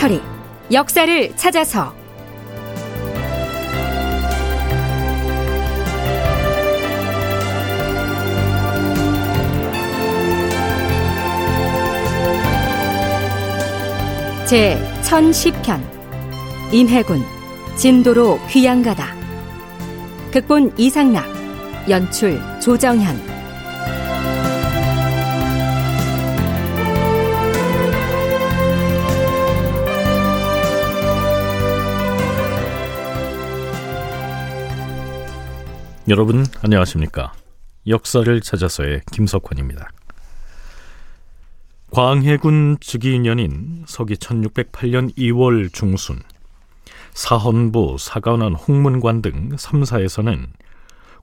다큐멘터리 역사를 찾아서. 제 1010편 임해군 진도로 귀양가다. 극본 이상락 연출 조정현 여러분 안녕하십니까? 역사를 찾아서의 김석환입니다. 광해군 즉위년인 서기 1608년 2월 중순 사헌부, 사관원, 홍문관 등 3사에서는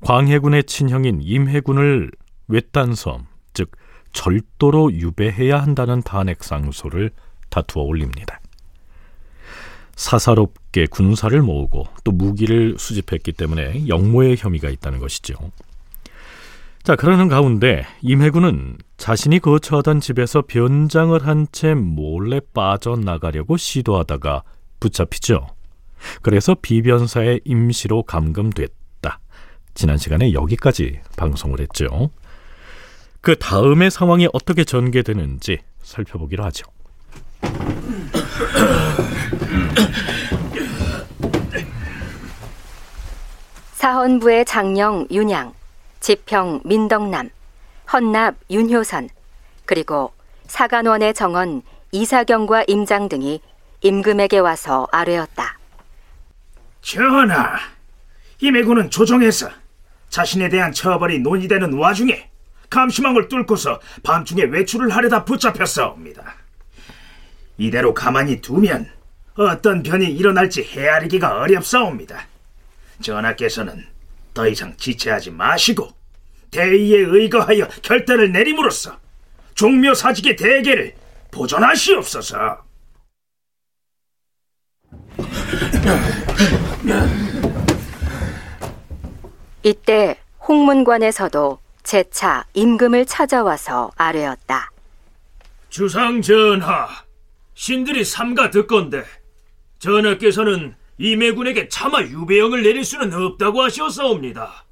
광해군의 친형인 임해군을 외딴섬, 즉 절도로 유배해야 한다는 탄핵 상소를 다투어 올립니다. 사사롭게 군사를 모으고 또 무기를 수집했기 때문에 역모의 혐의가 있다는 것이죠. 자, 그러는 가운데 임해군은 자신이 거처하던 집에서 변장을 한 채 몰래 빠져나가려고 시도하다가 붙잡히죠. 그래서 비변사의 임시로 감금됐다. 지난 시간에 여기까지 방송을 했죠. 그 다음의 상황이 어떻게 전개되는지 살펴보기로 하죠. 사헌부의 장령 윤양, 지평 민덕남, 헌납 윤효선, 그리고 사간원의 정원 이사경과 임장 등이 임금에게 와서 아뢰었다. 전하, 임해군은 조정에서 자신에 대한 처벌이 논의되는 와중에 감시망을 뚫고서 밤중에 외출을 하려다 붙잡혔사옵니다. 이대로 가만히 두면 어떤 변이 일어날지 헤아리기가 어렵사옵니다. 전하께서는 더 이상 지체하지 마시고 대의에 의거하여 결단을 내림으로써 종묘 사직의 대계를 보존하시옵소서. 이때 홍문관에서도 재차 임금을 찾아와서 아뢰었다. 주상 전하, 신들이 삼가 듣건데 전하께서는 임해군에게 차마 유배형을 내릴 수는 없다고 하시었사옵니다.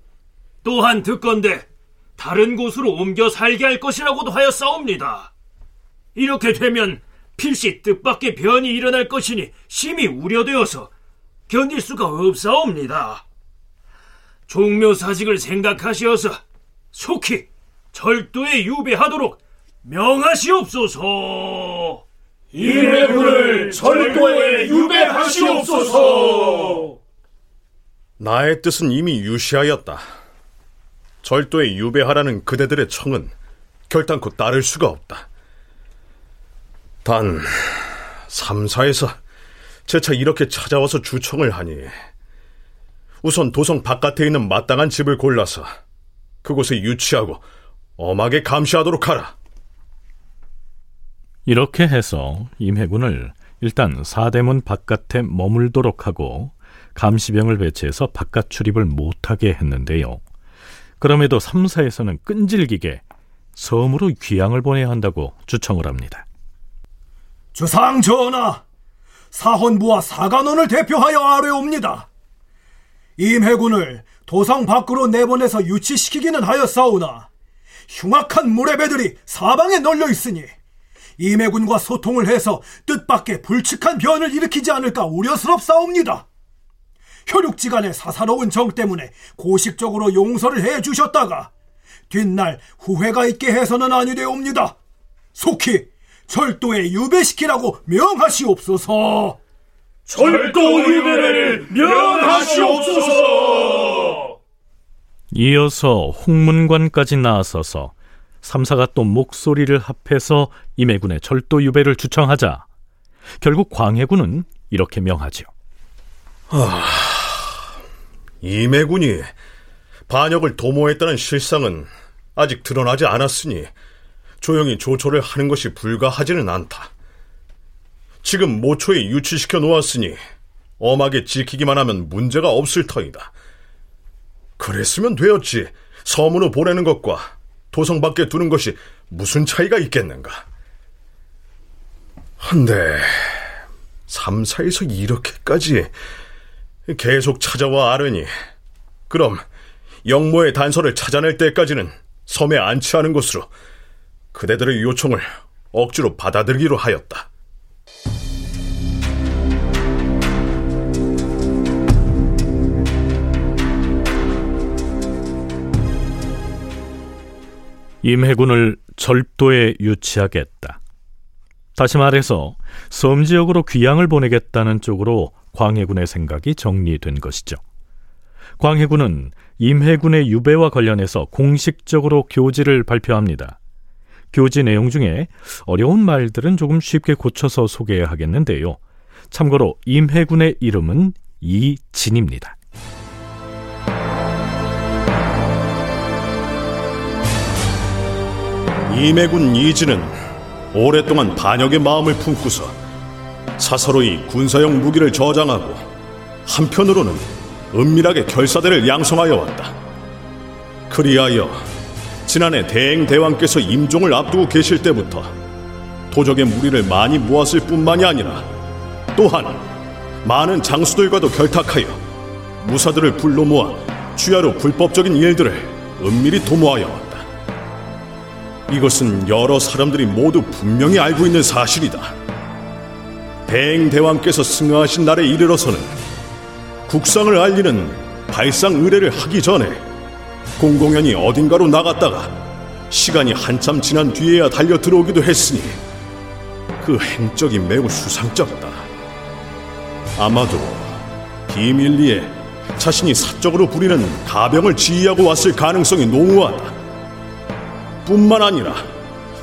또한 듣건데 다른 곳으로 옮겨 살게 할 것이라고도 하였사옵니다. 이렇게 되면 필시 뜻밖의 변이 일어날 것이니 심히 우려되어서 견딜 수가 없사옵니다. 종묘사직을 생각하시어서 속히 절도에 유배하도록 명하시옵소서. 임해군을 절도에 유배하시옵소서. 나의 뜻은 이미 유시하였다. 절도에 유배하라는 그대들의 청은 결단코 따를 수가 없다. 단, 삼사에서 재차 이렇게 찾아와서 주청을 하니 우선 도성 바깥에 있는 마땅한 집을 골라서 그곳에 유치하고 엄하게 감시하도록 하라. 이렇게 해서 임해군을 일단 사대문 바깥에 머물도록 하고 감시병을 배치해서 바깥 출입을 못하게 했는데요. 그럼에도 3사에서는 끈질기게 섬으로 귀양을 보내야 한다고 주청을 합니다. 주상 전하, 사헌부와 사관원을 대표하여 아뢰옵니다. 임해군을 도성 밖으로 내보내서 유치시키기는 하였사오나 흉악한 무례배들이 사방에 널려 있으니 임해군과 소통을 해서 뜻밖의 불측한 변을 일으키지 않을까 우려스럽사옵니다. 혈육지간의 사사로운 정 때문에 고식적으로 용서를 해 주셨다가 뒷날 후회가 있게 해서는 아니되옵니다. 속히 절도에 유배시키라고 명하시옵소서. 절도 유배를 명하시옵소서. 이어서 홍문관까지 나서서 삼사가 또 목소리를 합해서 임해군의 절도 유배를 주청하자 결국 광해군은 이렇게 명하지요. 아, 임해군이 반역을 도모했다는 실상은 아직 드러나지 않았으니 조용히 조처를 하는 것이 불가하지는 않다. 지금 모초에 유치시켜 놓았으니 엄하게 지키기만 하면 문제가 없을 터이다. 그랬으면 되었지. 서문으로 보내는 것과 도성 밖에 두는 것이 무슨 차이가 있겠는가? 한데 삼사에서 이렇게까지 계속 찾아와 아르니 그럼 영모의 단서를 찾아낼 때까지는 섬에 안치하는 것으로 그대들의 요청을 억지로 받아들기로 하였다. 임해군을 절도에 유치하겠다. 다시 말해서 섬 지역으로 귀양을 보내겠다는 쪽으로 광해군의 생각이 정리된 것이죠. 광해군은 임해군의 유배와 관련해서 공식적으로 교지를 발표합니다. 교지 내용 중에 어려운 말들은 조금 쉽게 고쳐서 소개하겠는데요. 참고로 임해군의 이름은 이진입니다. 임해군 이진은 오랫동안 반역의 마음을 품고서 사서로이 군사용 무기를 저장하고 한편으로는 은밀하게 결사대를 양성하여 왔다. 그리하여 지난해 대행 대왕께서 임종을 앞두고 계실 때부터 도적의 무리를 많이 모았을 뿐만이 아니라 또한 많은 장수들과도 결탁하여 무사들을 불러 모아 주야로 불법적인 일들을 은밀히 도모하여. 이것은 여러 사람들이 모두 분명히 알고 있는 사실이다. 대행 대왕께서 승하하신 날에 이르러서는 국상을 알리는 발상 의례를 하기 전에 공공연히 어딘가로 나갔다가 시간이 한참 지난 뒤에야 달려 들어오기도 했으니 그 행적이 매우 수상쩍다. 아마도 비밀리에 자신이 사적으로 부리는 가병을 지휘하고 왔을 가능성이 농후하다. 뿐만 아니라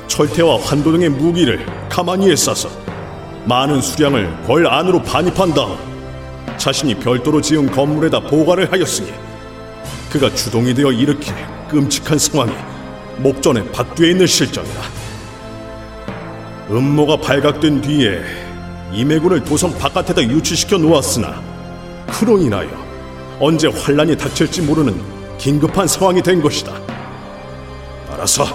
철퇴와 환도 등의 무기를 가만히에 싸서 많은 수량을 궐 안으로 반입한 다음 자신이 별도로 지은 건물에다 보관을 하였으니 그가 주동이 되어 일으킬 끔찍한 상황이 목전에 박두에 있는 실정이다. 음모가 발각된 뒤에 임해군을 도성 바깥에다 유치시켜 놓았으나 그로 인하여 언제 환란이 닥칠지 모르는 긴급한 상황이 된 것이다. 따라서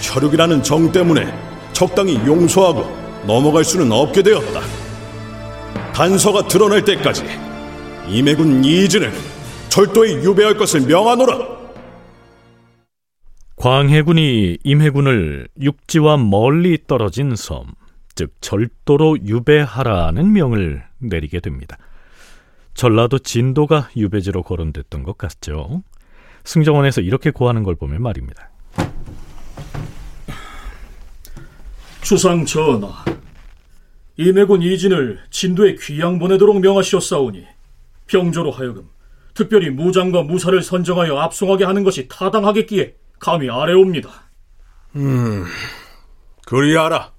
혈육이라는 정 때문에 적당히 용서하고 넘어갈 수는 없게 되었다. 단서가 드러날 때까지 임해군 이진을 절도에 유배할 것을 명하노라. 광해군이 임해군을 육지와 멀리 떨어진 섬, 즉 절도로 유배하라는 명을 내리게 됩니다. 전라도 진도가 유배지로 거론됐던 것 같죠. 승정원에서 이렇게 고하는 걸 보면 말입니다. 주상 전하, 임해군 이진을 진도에 귀양 보내도록 명하시었사오니 병조로 하여금 특별히 무장과 무사를 선정하여 압송하게 하는 것이 타당하겠기에 감히 아래옵니다. 음, 그리하라.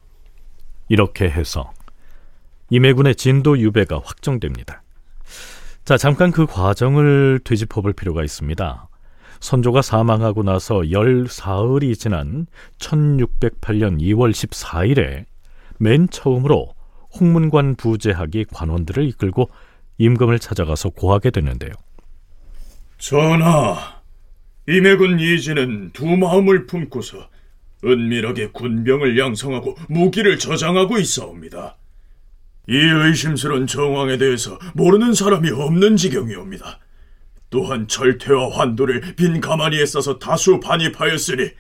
이렇게 해서 임해군의 진도 유배가 확정됩니다. 자, 잠깐 그 과정을 되짚어 볼 필요가 있습니다. 선조가 사망하고 나서 열 사흘이 지난 1608년 2월 14일에 맨 처음으로 홍문관 부재학이 관원들을 이끌고 임금을 찾아가서 고하게 되는데요. 전하, 임해군 이진은 두 마음을 품고서 은밀하게 군병을 양성하고 무기를 저장하고 있사옵니다. 이 의심스런 정황에 대해서 모르는 사람이 없는 지경이옵니다. 또한 절퇴와 환도를 빈 가마니에 싸서 다수 반입하였으니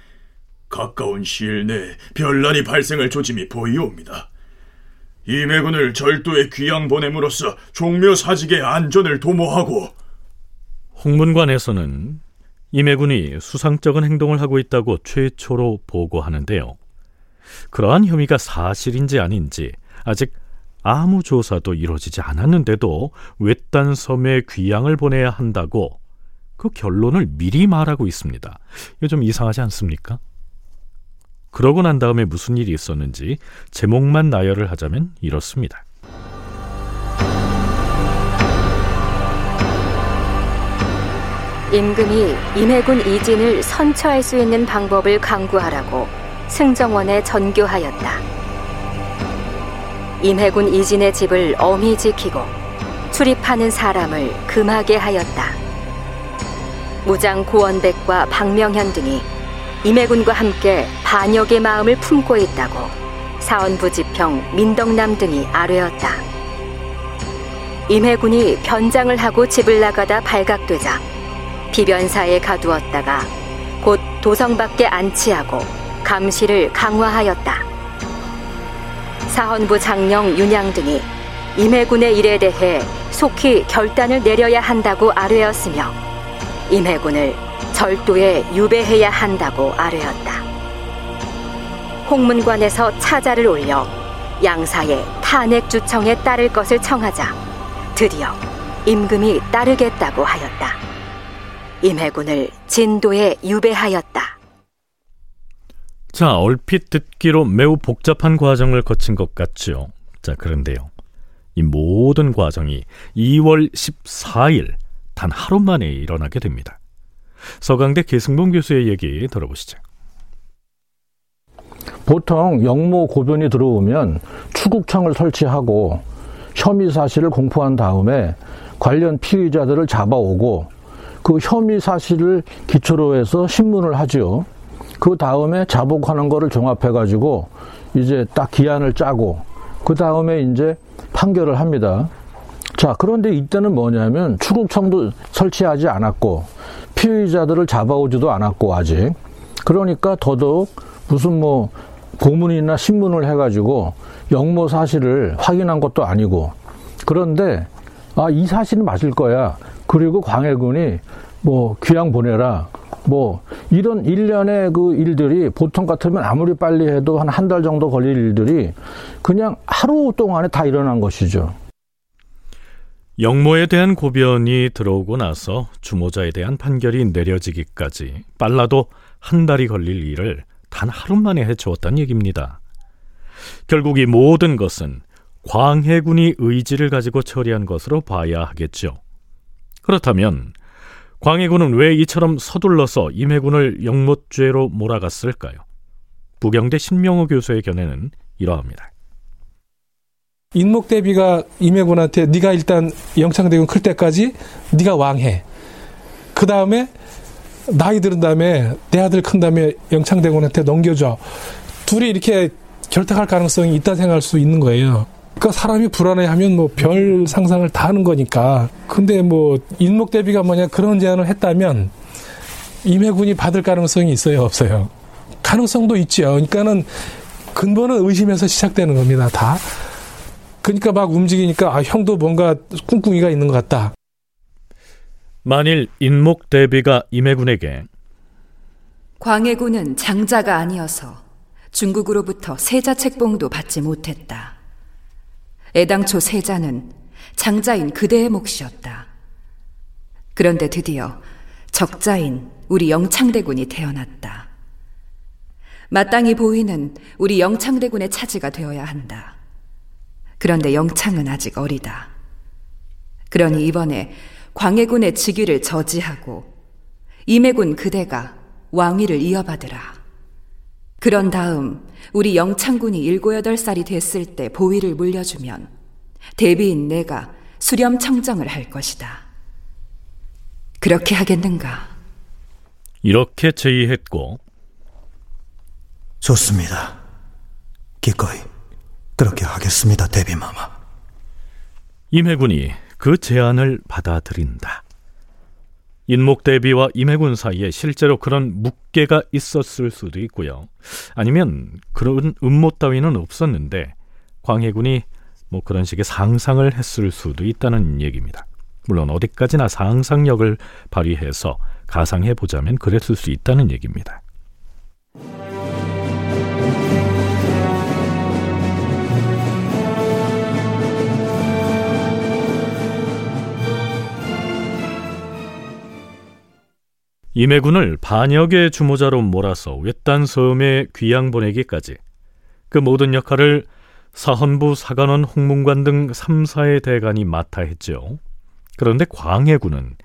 가까운 시일 내에 별난이 발생할 조짐이 보이옵니다. 임해군을 절도에 귀양 보냄으로써 종묘 사직의 안전을 도모하고 홍문관에서는 임해군이 수상적인 행동을 하고 있다고 최초로 보고하는데요. 그러한 혐의가 사실인지 아닌지 아직 아무 조사도 이루어지지 않았는데도 외딴 섬에 귀양을 보내야 한다고 그 결론을 미리 말하고 있습니다. 이거 좀 이상하지 않습니까? 그러고 난 다음에 무슨 일이 있었는지 제목만 나열을 하자면 이렇습니다. 임금이 임해군 이진을 선처할 수 있는 방법을 강구하라고 승정원에 전교하였다. 임해군 이진의 집을 엄히 지키고 출입하는 사람을 금하게 하였다. 무장 고원백과 박명현 등이 임해군과 함께 반역의 마음을 품고 있다고 사원부 지평 민덕남 등이 아뢰었다. 임해군이 변장을 하고 집을 나가다 발각되자 비변사에 가두었다가 곧 도성 밖에 안치하고 감시를 강화하였다. 사헌부 장령 윤양 등이 임해군의 일에 대해 속히 결단을 내려야 한다고 아뢰었으며 임해군을 절도에 유배해야 한다고 아뢰었다. 홍문관에서 차자를 올려 양사의 탄핵 주청에 따를 것을 청하자 드디어 임금이 따르겠다고 하였다. 임해군을 진도에 유배하였다. 자, 얼핏 듣기로 매우 복잡한 과정을 거친 것 같죠. 자, 그런데요. 이 모든 과정이 2월 14일 단 하루 만에 일어나게 됩니다. 서강대 계승봉 교수의 얘기 들어보시죠. 보통 영모 고변이 들어오면 추국청을 설치하고 혐의 사실을 공포한 다음에 관련 피의자들을 잡아오고 그 혐의 사실을 기초로 해서 신문을 하죠. 그 다음에 자복하는 거를 종합해 가지고 이제 딱 기한을 짜고 그 다음에 이제 판결을 합니다. 자, 그런데 이때는 뭐냐면 추국청도 설치하지 않았고 피의자들을 잡아오지도 않았고 아직. 그러니까 더더욱 무슨 뭐 고문이나 신문을 해가지고 영모 사실을 확인한 것도 아니고. 그런데 아 이 사실은 맞을 거야. 그리고 광해군이 뭐 귀양 보내라 뭐 이런 일련의 그 일들이 보통 같으면 아무리 빨리 해도 한 한 달 정도 걸릴 일들이 그냥 하루 동안에 다 일어난 것이죠. 영모에 대한 고변이 들어오고 나서 주모자에 대한 판결이 내려지기까지 빨라도 한 달이 걸릴 일을 단 하루 만에 해치웠다는 얘기입니다. 결국 이 모든 것은 광해군이 의지를 가지고 처리한 것으로 봐야 하겠죠. 그렇다면 광해군은 왜 이처럼 서둘러서 임해군을 영모죄로 몰아갔을까요? 부경대 신명호 교수의 견해는 이러합니다. 인목 대비가 임해군한테 네가 일단 영창대군 클 때까지 네가 왕해. 그 다음에 나이 들은 다음에 내 아들 큰 다음에 영창대군한테 넘겨줘. 둘이 이렇게 결탁할 가능성이 있다 생각할 수 있는 거예요. 그러니까 사람이 불안해하면 뭐 별 상상을 다 하는 거니까. 근데 뭐 인목 대비가 뭐냐 그런 제안을 했다면 임해군이 받을 가능성이 있어요, 없어요? 가능성도 있죠. 그러니까는 근본은 의심에서 시작되는 겁니다, 다. 그러니까 막 움직이니까 아 형도 뭔가 꿍꿍이가 있는 것 같다. 만일 인목 대비가 임해군에게 광해군은 장자가 아니어서 중국으로부터 세자 책봉도 받지 못했다. 애당초 세자는 장자인 그대의 몫이었다. 그런데 드디어 적자인 우리 영창대군이 태어났다. 마땅히 보이는 우리 영창대군의 차지가 되어야 한다. 그런데 영창은 아직 어리다. 그러니 이번에 광해군의 즉위를 저지하고 임해군 그대가 왕위를 이어받으라. 그런 다음 우리 영창군이 일곱 여덟 살이 됐을 때 보위를 물려주면 대비인 내가 수렴 청정을 할 것이다. 그렇게 하겠는가? 이렇게 제의했고 좋습니다. 기꺼이 그렇게 하겠습니다, 대비마마. 임해군이 그 제안을 받아들인다. 인목대비와 임해군 사이에 실제로 그런 묵계가 있었을 수도 있고요. 아니면 그런 음모 따위는 없었는데 광해군이 뭐 그런 식의 상상을 했을 수도 있다는 얘기입니다. 물론 어디까지나 상상력을 발휘해서 가상해 보자면 그랬을 수 있다는 얘기입니다. 임해군을 반역의 주모자로 몰아서 외딴 섬에 귀양 보내기까지 그 모든 역할을 사헌부 사관원 홍문관 등 3사의 대관이 맡아 했죠. 그런데 광해군은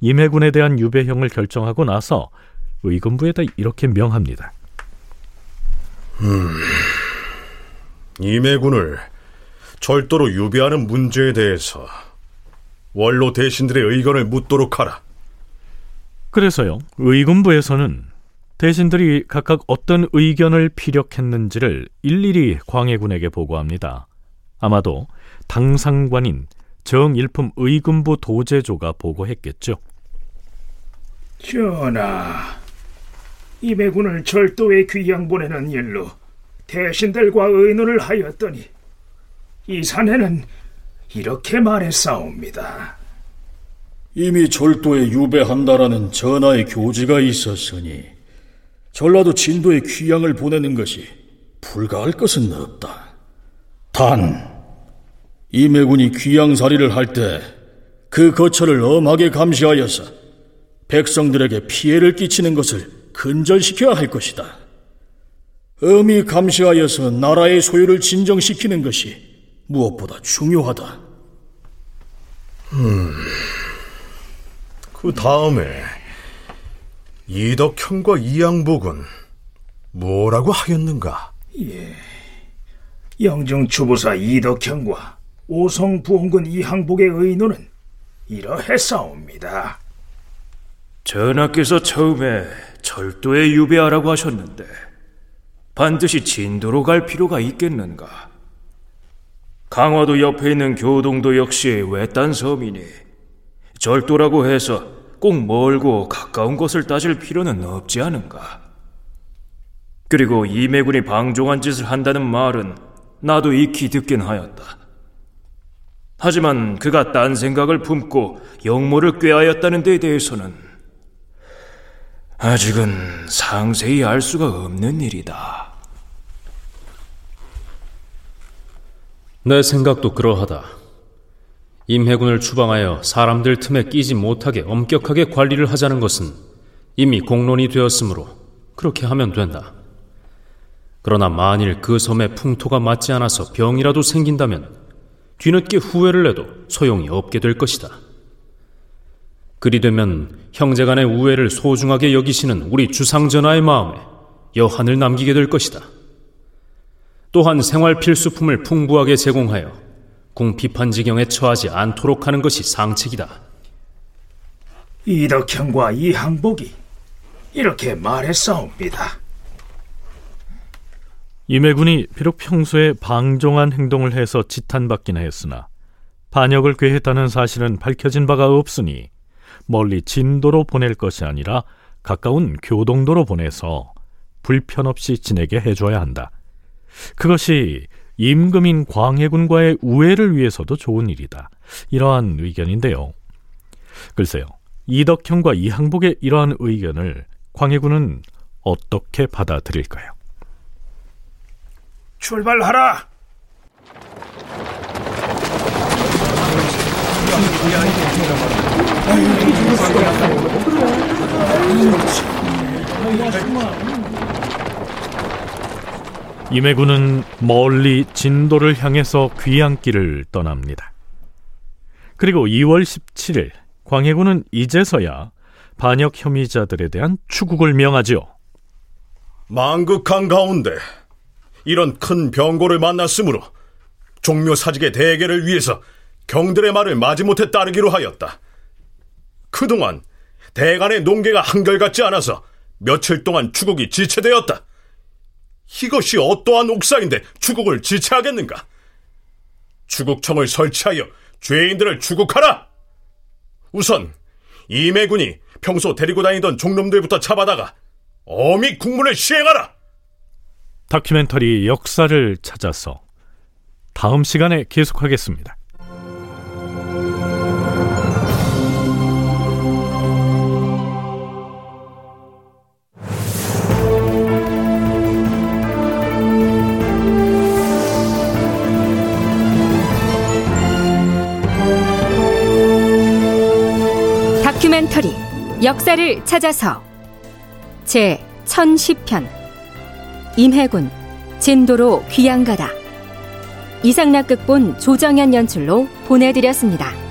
임해군에 대한 유배형을 결정하고 나서 의금부에다 이렇게 명합니다. 음, 임해군을 절도로 유배하는 문제에 대해서 원로 대신들의 의견을 묻도록 하라. 그래서요, 의금부에서는 대신들이 각각 어떤 의견을 피력했는지를 일일이 광해군에게 보고합니다. 아마도 당상관인 정일품 의금부 도제조가 보고했겠죠. 전하, 임해군을 절도에 귀양 보내는 일로 대신들과 의논을 하였더니 이 사내는 이렇게 말했사옵니다. 이미 절도에 유배한다라는 전하의 교지가 있었으니 전라도 진도에 귀양을 보내는 것이 불가할 것은 없다. 단 임해군이 귀양살이를 할 때 그 거처를 엄하게 감시하여서 백성들에게 피해를 끼치는 것을 근절시켜야 할 것이다. 엄히 감시하여서 나라의 소유를 진정시키는 것이 무엇보다 중요하다. 음, 그 다음에 이덕형과 이양복은 뭐라고 하였는가? 예, 영정 주보사 이덕형과 오성 부원군 이항복의 의논은 이러했사옵니다. 전하께서 처음에 절도에 유배하라고 하셨는데 반드시 진도로 갈 필요가 있겠는가? 강화도 옆에 있는 교동도 역시 외딴 섬이니 절도라고 해서 꼭 멀고 가까운 곳을 따질 필요는 없지 않은가? 그리고 이매군이 방종한 짓을 한다는 말은 나도 익히 듣긴 하였다. 하지만 그가 딴 생각을 품고 영모를 꾀하였다는 데 대해서는 아직은 상세히 알 수가 없는 일이다. 내 생각도 그러하다. 임해군을 추방하여 사람들 틈에 끼지 못하게 엄격하게 관리를 하자는 것은 이미 공론이 되었으므로 그렇게 하면 된다. 그러나 만일 그 섬의 풍토가 맞지 않아서 병이라도 생긴다면 뒤늦게 후회를 내도 소용이 없게 될 것이다. 그리 되면 형제 간의 우애를 소중하게 여기시는 우리 주상전하의 마음에 여한을 남기게 될 것이다. 또한 생활 필수품을 풍부하게 제공하여 궁비판지경에 처하지 않도록 하는 것이 상책이다. 이덕형과 이항복이 이렇게 말했사옵니다. 임해군이 비록 평소에 방종한 행동을 해서 지탄받긴 했으나 반역을 꾀했다는 사실은 밝혀진 바가 없으니 멀리 진도로 보낼 것이 아니라 가까운 교동도로 보내서 불편 없이 지내게 해줘야 한다. 그것이 임금인 광해군과의 우애를 위해서도 좋은 일이다. 이러한 의견인데요. 글쎄요. 이덕형과 이항복의 이러한 의견을 광해군은 어떻게 받아들일까요? 출발하라. 임해군은 멀리 진도를 향해서 귀향길을 떠납니다. 그리고 2월 17일 광해군은 이제서야 반역 혐의자들에 대한 추국을 명하지요. 망극한 가운데 이런 큰 병고를 만났으므로 종묘 사직의 대계를 위해서 경들의 말을 마지못해 따르기로 하였다. 그동안 대간의 농계가 한결같지 않아서 며칠 동안 추국이 지체되었다. 이것이 어떠한 옥사인데 추국을 지체하겠는가? 추국청을 설치하여 죄인들을 추국하라! 우선 이매군이 평소 데리고 다니던 종놈들부터 잡아다가 어미 국문을 시행하라! 다큐멘터리 역사를 찾아서 다음 시간에 계속하겠습니다. 다큐멘터리 역사를 찾아서 제 1010편 임해군 진도로 귀양가다 이상락 극본 조정현 연출로 보내드렸습니다.